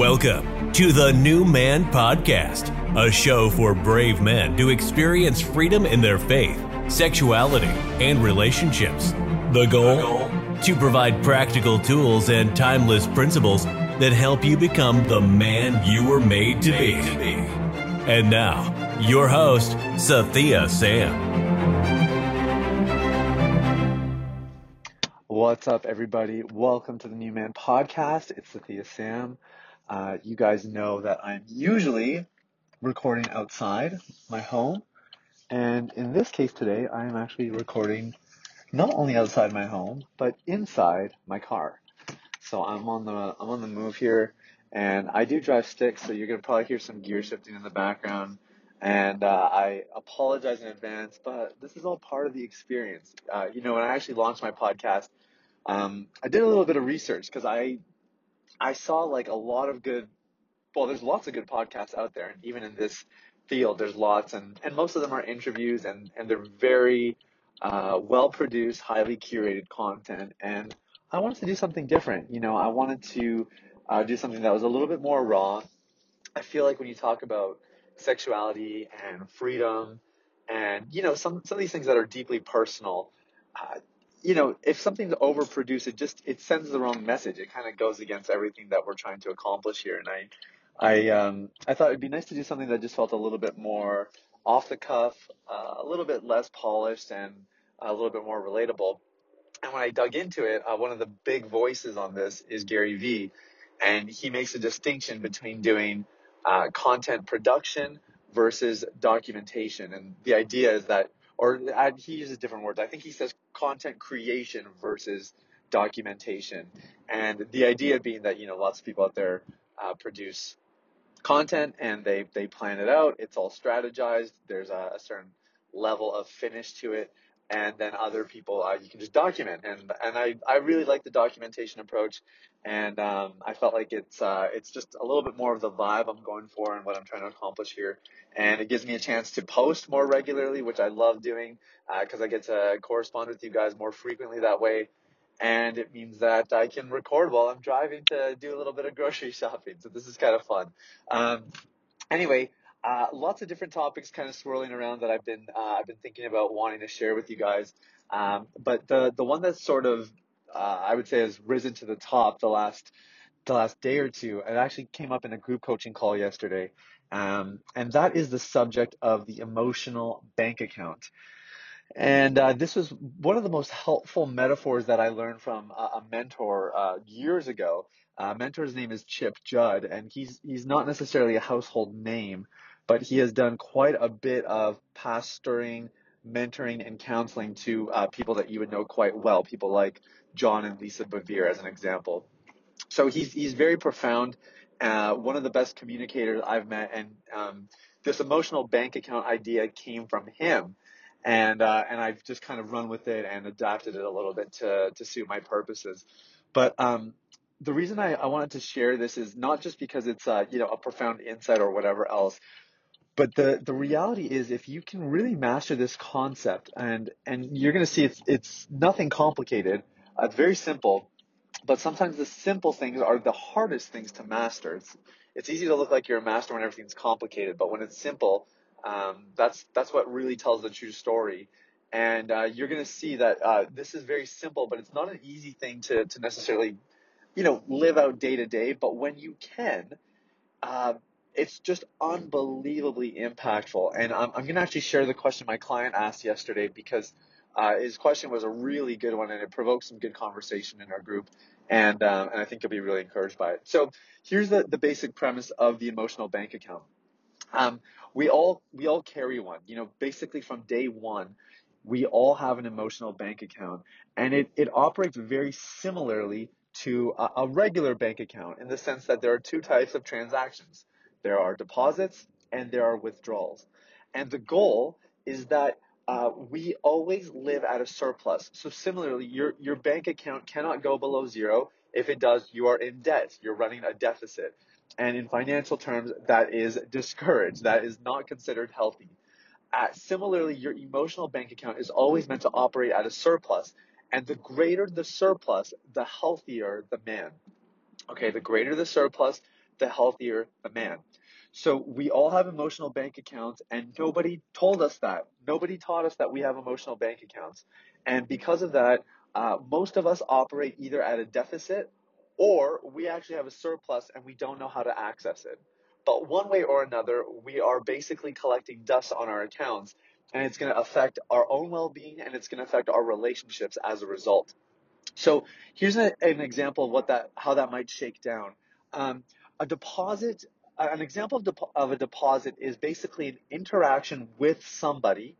Welcome to the New Man Podcast, a show for brave men to experience freedom in their faith, sexuality, and relationships. The goal? To provide practical tools and timeless principles that help you become the man you were made to be. And now, your host, Sathiya Sam. What's up, everybody? Welcome to the New Man Podcast. It's Sathiya Sam. Uh, you guys know that I'm usually recording outside my home. And in this case today, I am actually recording not only outside my home, but inside my car. So I'm on the, I'm on the move here and I do drive stick, so you're going to probably hear some gear shifting in the background. And uh, I apologize in advance, but this is all part of the experience. Uh, you know, when I actually launched my podcast, um, I did a little bit of research because I I saw like a lot of good, well, there's lots of good podcasts out there. And even in this field, there's lots and, and most of them are interviews and, and they're very, uh, well produced, highly curated content. And I wanted to do something different. You know, I wanted to, uh, do something that was a little bit more raw. I feel like when you talk about sexuality and freedom and, you know, some, some of these things that are deeply personal, uh, you know, if something's overproduced, it just it sends the wrong message. It kind of goes against everything that we're trying to accomplish here. And I, I, um, I thought it'd be nice to do something that just felt a little bit more off the cuff, uh, a little bit less polished, and a little bit more relatable. And when I dug into it, uh, one of the big voices on this is Gary Vee, and he makes a distinction between doing uh, content production versus documentation. And the idea is that or he uses different words. I think he says content creation versus documentation. And the idea being that, you know, lots of people out there uh, produce content and they, they plan it out. It's all strategized. There's a, a certain level of finish to it and then other people uh, you can just document. And and I, I really like the documentation approach. And um, I felt like it's uh, it's just a little bit more of the vibe I'm going for and what I'm trying to accomplish here. And it gives me a chance to post more regularly which I love doing because uh, I get to correspond with you guys more frequently that way. And it means that I can record while I'm driving to do a little bit of grocery shopping. So this is kind of fun. Um, anyway uh, lots of different topics kind of swirling around that I've been uh, I've been thinking about wanting to share with you guys. Um, but the the one that's sort of uh, I would say has risen to the top the last the last day or two. It actually came up in a group coaching call yesterday, um, and that is the subject of the emotional bank account. And uh, this was one of the most helpful metaphors that I learned from a, a mentor uh, years ago. Uh, mentor's name is Chip Judd, and he's he's not necessarily a household name, but he has done quite a bit of pastoring, mentoring, and counseling to uh, people that you would know quite well, people like John and Lisa Bevere, as an example. So he's he's very profound, uh, one of the best communicators I've met, and um, this emotional bank account idea came from him, and uh, and I've just kind of run with it and adapted it a little bit to to suit my purposes. But um, the reason I, I wanted to share this is not just because it's uh, you know a profound insight or whatever else, but the the reality is if you can really master this concept and and you're going to see it's it's nothing complicated. Uh, it's very simple but sometimes the simple things are the hardest things to master. It's it's easy to look like you're a master when everything's complicated but when it's simple um, that's that's what really tells the true story. And uh, you're going to see that uh, this is very simple but it's not an easy thing to to necessarily you know live out day to day. But when you can uh, it's just unbelievably impactful. And I'm, I'm going to actually share the question my client asked yesterday because uh, his question was a really good one and it provoked some good conversation in our group. And, um, and I think you'll be really encouraged by it. So here's the, the basic premise of the emotional bank account. Um, we all we all carry one. You know, basically from day one, we all have an emotional bank account, and it it operates very similarly to a, a regular bank account in the sense that there are two types of transactions. There are deposits and there are withdrawals. And the goal is that uh, we always live at a surplus. So similarly, your, your bank account cannot go below zero. If it does, you are in debt. You're running a deficit. And in financial terms, that is discouraged. That is not considered healthy. Uh, similarly, your emotional bank account is always meant to operate at a surplus. And the greater the surplus, the healthier the man. Okay, the greater the surplus, the healthier the man. So we all have emotional bank accounts and nobody told us that. Nobody taught us that we have emotional bank accounts. And because of that, uh, most of us operate either at a deficit or we actually have a surplus and we don't know how to access it. But one way or another, we are basically collecting dust on our accounts and it's going to affect our own well-being and it's going to affect our relationships as a result. So here's a, an example of what that, how that might shake down. Um, a deposit, an example of, of a deposit is basically an interaction with somebody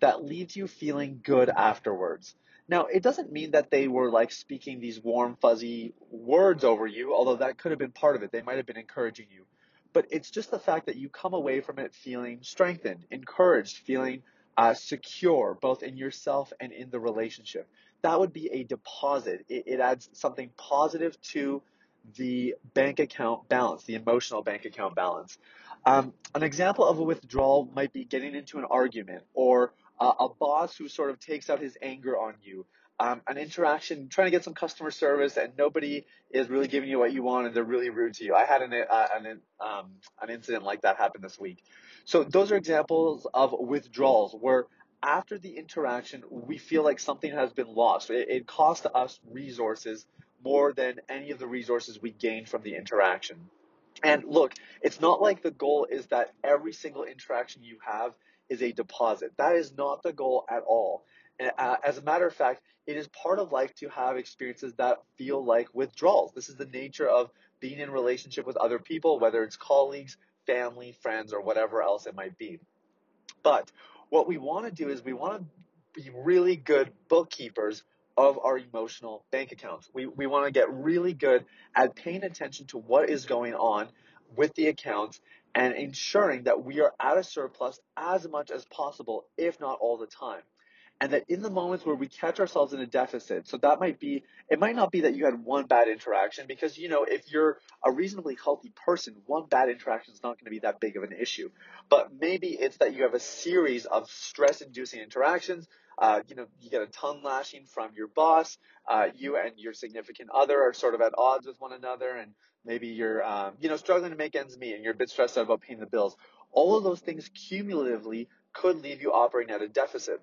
that leaves you feeling good afterwards. Now, it doesn't mean that they were like speaking these warm, fuzzy words over you, although that could have been part of it. They might have been encouraging you. But it's just the fact that you come away from it feeling strengthened, encouraged, feeling uh, secure, both in yourself and in the relationship. That would be a deposit. It, it adds something positive to the bank account balance, the emotional bank account balance. Um, an example of a withdrawal might be getting into an argument or uh, a boss who sort of takes out his anger on you, um, an interaction, trying to get some customer service, and nobody is really giving you what you want, and they're really rude to you. I had an uh, an um, an incident like that happen this week. So those are examples of withdrawals where after the interaction we feel like something has been lost. It, it cost us resources more than any of the resources we gain from the interaction. And look, it's not like the goal is that every single interaction you have is a deposit. That is not the goal at all. As a matter of fact, it is part of life to have experiences that feel like withdrawals. This is the nature of being in relationship with other people, whether it's colleagues, family, friends, or whatever else it might be. But what we want to do is we want to be really good bookkeepers of our emotional bank accounts. We, we want to get really good at paying attention to what is going on with the accounts and ensuring that we are at a surplus as much as possible, if not all the time. And that in the moments where we catch ourselves in a deficit, so that might be, it might not be that you had one bad interaction because, you know, if you're a reasonably healthy person, one bad interaction is not going to be that big of an issue. But maybe it's that you have a series of stress inducing interactions. Uh, you know, you get a tongue lashing from your boss. Uh, you and your significant other are sort of at odds with one another and maybe you're, um, you know, struggling to make ends meet and you're a bit stressed out about paying the bills. All of those things cumulatively could leave you operating at a deficit.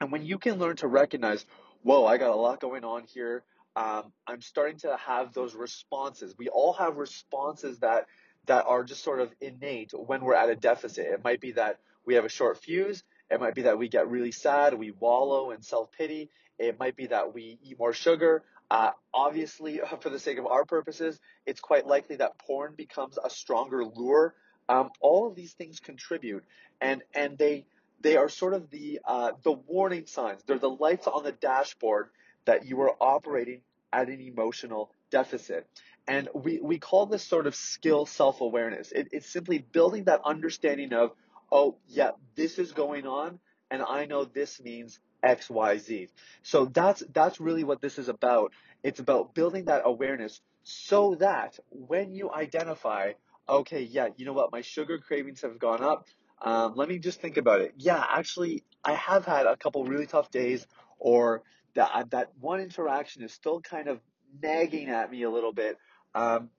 And when you can learn to recognize, whoa, I got a lot going on here. Um, I'm starting to have those responses. We all have responses that that are just sort of innate when we're at a deficit. It might be that we have a short fuse. It might be that we get really sad. We wallow in self pity. It might be that we eat more sugar. Uh, obviously, for the sake of our purposes, it's quite likely that porn becomes a stronger lure. Um, all of these things contribute, and and they they are sort of the uh, the warning signs. They're the lights on the dashboard that you are operating at an emotional deficit. And we, we call this sort of skill self awareness. It, it's simply building that understanding of, oh, yeah, this is going on, and I know this means X, Y, Z. So that's that's really what this is about. It's about building that awareness so that when you identify, okay, yeah, you know what, my sugar cravings have gone up. Um, let me just think about it. Yeah, actually, I have had a couple really tough days, or that that one interaction is still kind of nagging at me a little bit. Um,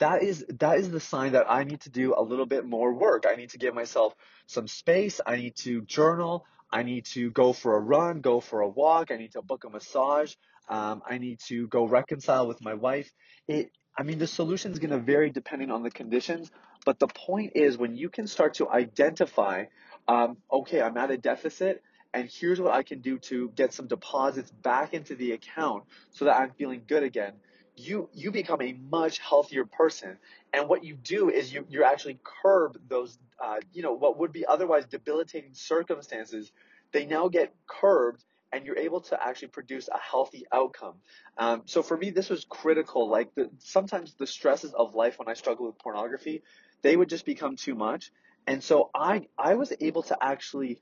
that is that is the sign that I need to do a little bit more work. I need to give myself some space. I need to journal. I need to go for a run, go for a walk. I need to book a massage. Um, I need to go reconcile with my wife. It, I mean, the solution is going to vary depending on the conditions, but the point is when you can start to identify, um, okay, I'm at a deficit, and here's what I can do to get some deposits back into the account so that I'm feeling good again. You you become a much healthier person, and what you do is you you actually curb those uh, you know what would be otherwise debilitating circumstances. They now get curbed and you're able to actually produce a healthy outcome. Um, so for me, this was critical. Like the, sometimes the stresses of life when I struggle with pornography, they would just become too much. And so I, I was able to actually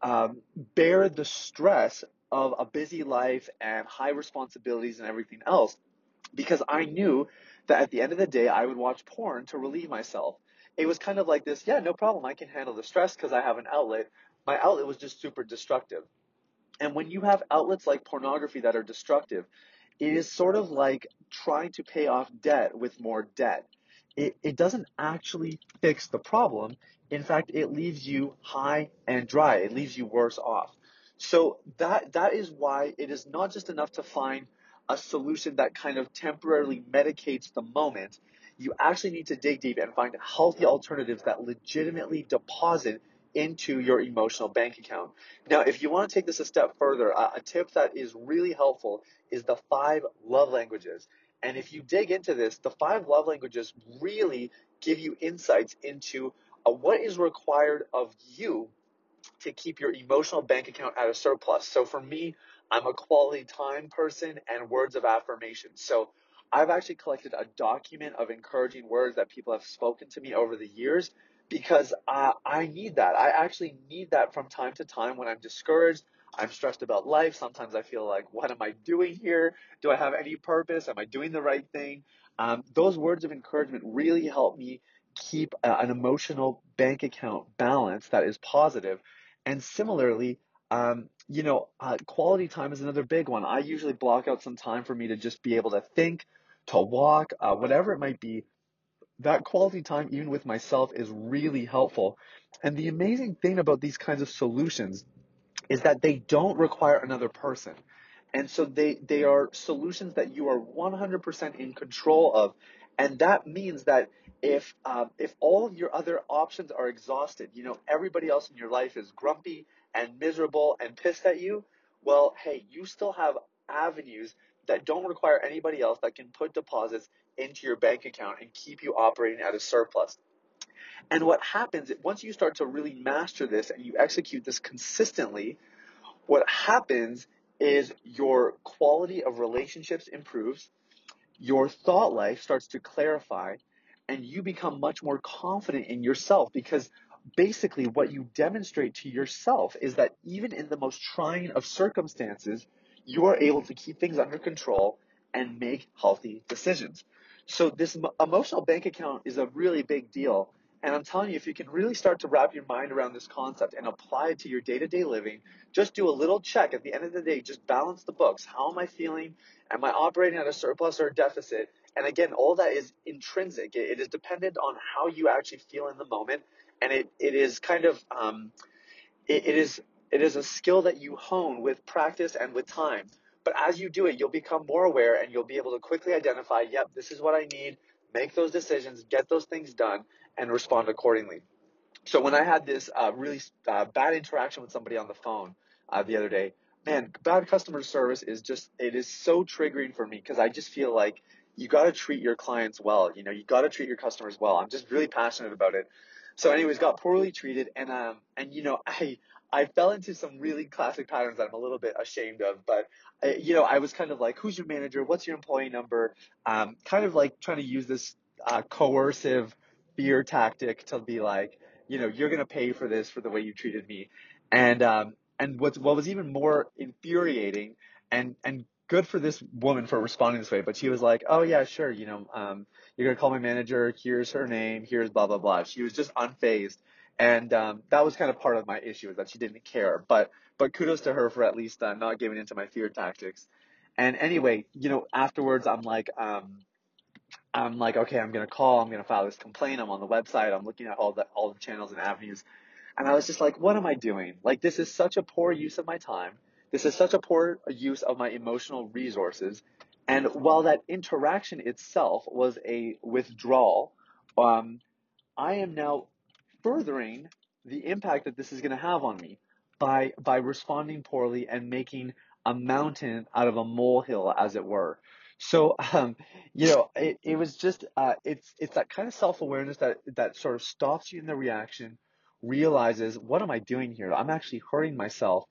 um, bear the stress of a busy life and high responsibilities and everything else because I knew that at the end of the day, I would watch porn to relieve myself. It was kind of like this, yeah, no problem. I can handle the stress because I have an outlet. My outlet was just super destructive. And when you have outlets like pornography that are destructive, it is sort of like trying to pay off debt with more debt. it, it doesn't actually fix the problem. In fact, it leaves you high and dry. It leaves you worse off. So that that is why it is not just enough to find a solution that kind of temporarily medicates the moment. You actually need to dig deep and find healthy alternatives that legitimately deposit into your emotional bank account. Now, if you want to take this a step further, a tip that is really helpful is the five love languages. And if you dig into this, the five love languages really give you insights into uh, what is required of you to keep your emotional bank account at a surplus. So for me, I'm a quality time person and words of affirmation. So I've actually collected a document of encouraging words that people have spoken to me over the years because uh, I need that. I actually need that from time to time when I'm discouraged. I'm stressed about life. Sometimes I feel like, what am I doing here? Do I have any purpose? Am I doing the right thing? Um, those words of encouragement really help me keep a, an emotional bank account balance that is positive. And similarly, um, you know, uh, quality time is another big one. I usually block out some time for me to just be able to think, to walk, uh, whatever it might be that quality time, even with myself, is really helpful. And the amazing thing about these kinds of solutions is that they don't require another person. And so they, they are solutions that you are 100% in control of. And that means that if, um, if all your other options are exhausted, you know, everybody else in your life is grumpy and miserable and pissed at you, well, hey, you still have avenues that don't require anybody else that can put deposits into your bank account and keep you operating at a surplus. And what happens once you start to really master this and you execute this consistently, what happens is your quality of relationships improves, your thought life starts to clarify, and you become much more confident in yourself because basically what you demonstrate to yourself is that even in the most trying of circumstances, you are able to keep things under control and make healthy decisions. So this emotional bank account is a really big deal. And I'm telling you, if you can really start to wrap your mind around this concept and apply it to your day to day living, just do a little check at the end of the day, just balance the books. How am I feeling? Am I operating at a surplus or a deficit? And again, all that is intrinsic. It is dependent on how you actually feel in the moment. And it, it is kind of, um, it, it is it is a skill that you hone with practice and with time. But as you do it, you'll become more aware and you'll be able to quickly identify, yep, this is what I need, make those decisions, get those things done, and respond accordingly. So when I had this uh, really uh, bad interaction with somebody on the phone uh, the other day, man, bad customer service is just, it is so triggering for me because I just feel like you got to treat your clients well. You know, you got to treat your customers well. I'm just really passionate about it. So anyways, got poorly treated and, um, and you know, I, I fell into some really classic patterns that I'm a little bit ashamed of. But I, you know, I was kind of like, "Who's your manager? What's your employee number?" Um, kind of like trying to use this uh, coercive fear tactic to be like, you know, you're gonna pay for this for the way you treated me. And um, and what what was even more infuriating and and good for this woman for responding this way, but she was like, "Oh yeah, sure, you know, um, you're gonna call my manager. Here's her name. Here's blah blah blah." She was just unfazed and um, that was kind of part of my issue is that she didn't care. But but kudos to her for at least uh, not giving into my fear tactics. And anyway, you know, afterwards I'm like, um, I'm like, okay, I'm gonna call, I'm gonna file this complaint. I'm on the website, I'm looking at all the all the channels and avenues, and I was just like, what am I doing? Like this is such a poor use of my time. This is such a poor use of my emotional resources. And while that interaction itself was a withdrawal, um, I am now furthering the impact that this is going to have on me by by responding poorly and making a mountain out of a molehill, as it were. So, um, you know, it, it was just uh, it's it's that kind of self awareness that that sort of stops you in the reaction, realizes what am I doing here? I'm actually hurting myself,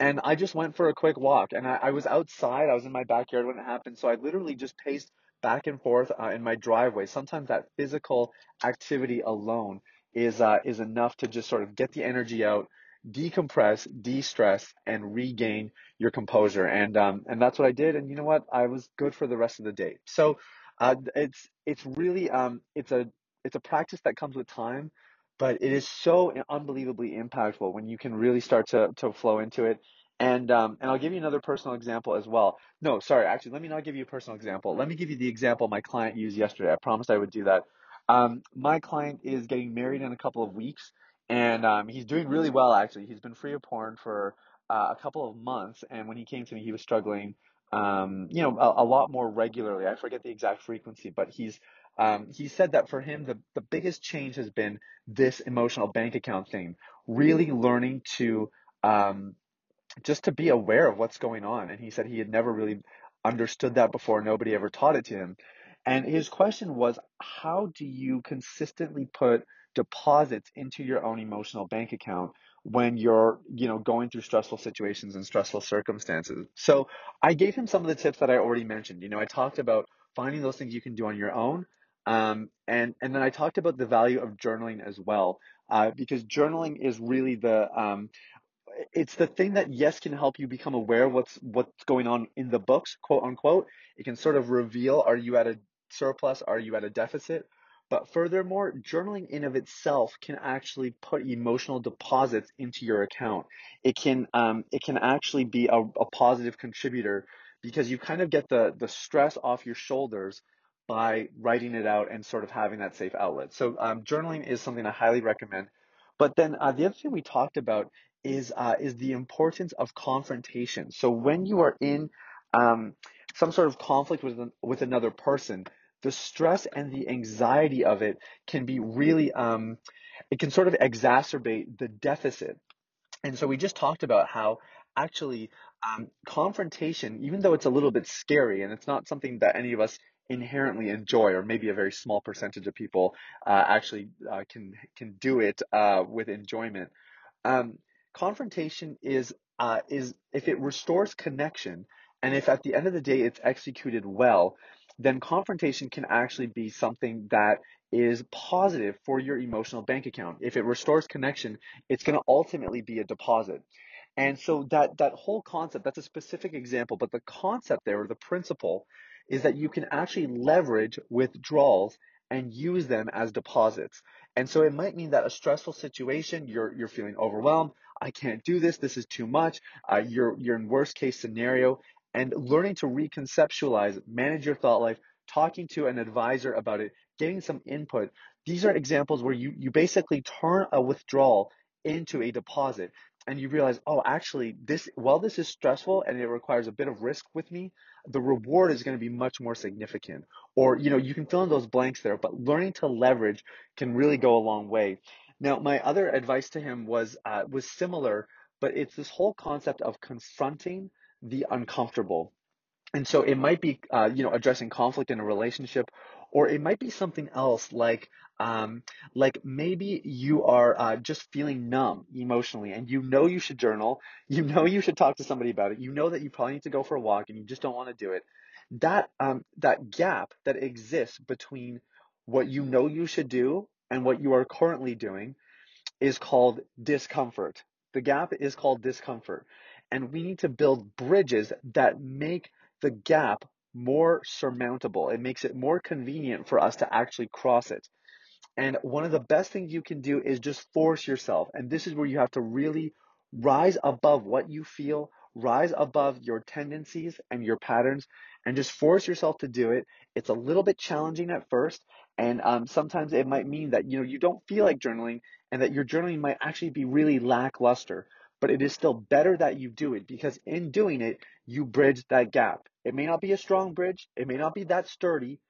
and I just went for a quick walk, and I, I was outside. I was in my backyard when it happened, so I literally just paced back and forth uh, in my driveway. Sometimes that physical activity alone is uh, is enough to just sort of get the energy out, decompress, de-stress, and regain your composure. And um, and that's what I did. And you know what? I was good for the rest of the day. So uh, it's it's really um, it's a it's a practice that comes with time, but it is so unbelievably impactful when you can really start to to flow into it. And um, and I'll give you another personal example as well. No, sorry, actually, let me not give you a personal example. Let me give you the example my client used yesterday. I promised I would do that. Um, my client is getting married in a couple of weeks, and um, he's doing really well actually. He's been free of porn for uh, a couple of months, and when he came to me, he was struggling, um, you know, a, a, lot more regularly. I forget the exact frequency, but he's um, he said that for him, the the biggest change has been this emotional bank account thing. Really learning to um, just to be aware of what's going on, and he said he had never really understood that before. Nobody ever taught it to him. And his question was, how do you consistently put deposits into your own emotional bank account when you're, you know, going through stressful situations and stressful circumstances? So I gave him some of the tips that I already mentioned. You know, I talked about finding those things you can do on your own. Um, and, and then I talked about the value of journaling as well, uh, because journaling is really the, um, it's the thing that yes can help you become aware of what's what's going on in the books quote unquote. It can sort of reveal are you at a surplus? Are you at a deficit? But furthermore journaling in of itself can actually put emotional deposits into your account. It can um, it can actually be a, a positive contributor because you kind of get the the stress off your shoulders by writing it out and sort of having that safe outlet so um, journaling is something i highly recommend but then uh, the other thing we talked about is uh, is the importance of confrontation. So when you are in um, some sort of conflict with with another person, the stress and the anxiety of it can be really um, it can sort of exacerbate the deficit. And so we just talked about how actually um, confrontation, even though it's a little bit scary and it's not something that any of us inherently enjoy, or maybe a very small percentage of people uh, actually uh, can can do it uh, with enjoyment. Um, confrontation is uh, is if it restores connection, and if at the end of the day it's executed well, then confrontation can actually be something that is positive for your emotional bank account. If it restores connection, it's going to ultimately be a deposit. And so that that whole concept, that's a specific example, but the concept there, or the principle, is that you can actually leverage withdrawals and use them as deposits. And so it might mean that a stressful situation, you're you're feeling overwhelmed. I can't do this. This is too much. Uh, you're you're in worst case scenario, and learning to reconceptualize, manage your thought life, talking to an advisor about it, getting some input. These are examples where you you basically turn a withdrawal into a deposit and you realize, oh, actually, this while this is stressful and it requires a bit of risk with me, the reward is going to be much more significant. Or you know, you can fill in those blanks there, but learning to leverage can really go a long way. Now, my other advice to him was uh, was similar, but it's this whole concept of confronting the uncomfortable. And so it might be, uh, you know, addressing conflict in a relationship, or it might be something else like, um, like maybe you are uh, just feeling numb emotionally, and you know you should journal, you know you should talk to somebody about it, you know that you probably need to go for a walk, and you just don't want to do it. That um, that gap that exists between what you know you should do and what you are currently doing is called discomfort. The gap is called discomfort. And we need to build bridges that make the gap more surmountable. It makes it more convenient for us to actually cross it. And one of the best things you can do is just force yourself. And this is where you have to really rise above what you feel, rise above your tendencies and your patterns, and just force yourself to do it. It's a little bit challenging at first, and um, sometimes it might mean that you know you don't feel like journaling, and that your journaling might actually be really lackluster. But it is still better that you do it because in doing it, you bridge that gap. It may not be a strong bridge, it may not be that sturdy,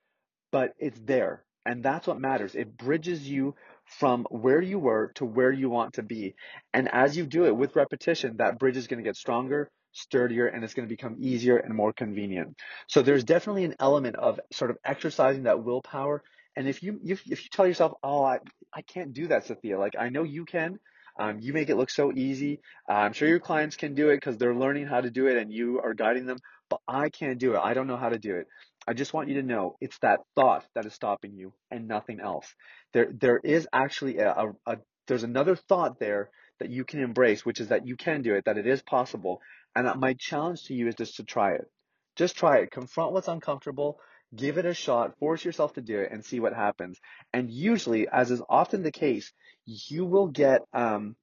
but it's there. And that's what matters. It bridges you from where you were to where you want to be. And as you do it with repetition, that bridge is going to get stronger, sturdier, and it's going to become easier and more convenient. So there's definitely an element of sort of exercising that willpower. And if you if, if you tell yourself, oh, I, I can't do that, Sathiya, like I know you can. Um, you make it look so easy. Uh, I'm sure your clients can do it because they're learning how to do it and you are guiding them, but I can't do it. I don't know how to do it. I just want you to know it's that thought that is stopping you and nothing else. There, there is actually a, a, a there's another thought there that you can embrace, which is that you can do it, that it is possible, and that my challenge to you is just to try it. Just try it. Confront what's uncomfortable. Give it a shot. Force yourself to do it and see what happens. And usually, as is often the case, you will get um,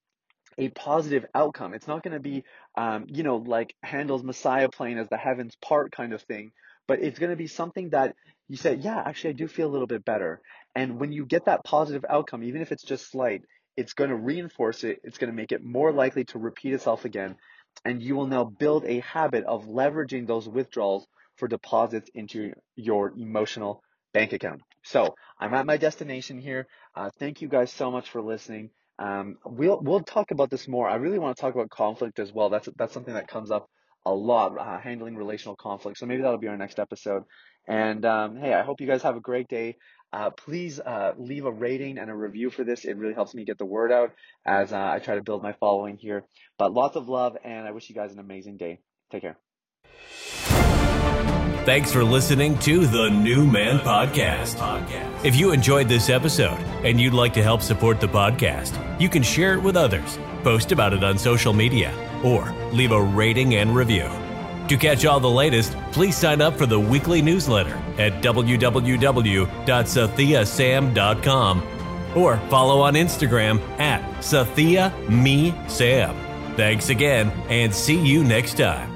a positive outcome. It's not going to be, um, you know, like Handel's Messiah playing as the heavens part kind of thing, but it's going to be something that you say, yeah, actually, I do feel a little bit better. And when you get that positive outcome, even if it's just slight, it's going to reinforce it. It's going to make it more likely to repeat itself again. And you will now build a habit of leveraging those withdrawals for deposits into your emotional bank account. So I'm at my destination here. Uh, thank you guys so much for listening. Um, we'll we'll talk about this more. I really want to talk about conflict as well. That's that's something that comes up a lot, uh, handling relational conflict. So maybe that'll be our next episode. And um, hey, I hope you guys have a great day. Uh, please uh, leave a rating and a review for this. It really helps me get the word out as uh, I try to build my following here. But lots of love, and I wish you guys an amazing day. Take care. Thanks for listening to the New Man Podcast. If you enjoyed this episode and you'd like to help support the podcast, you can share it with others, post about it on social media, or leave a rating and review. To catch all the latest, please sign up for the weekly newsletter at www.sathiyasam.com or follow on Instagram at Sathia Me Sam. Thanks again and see you next time.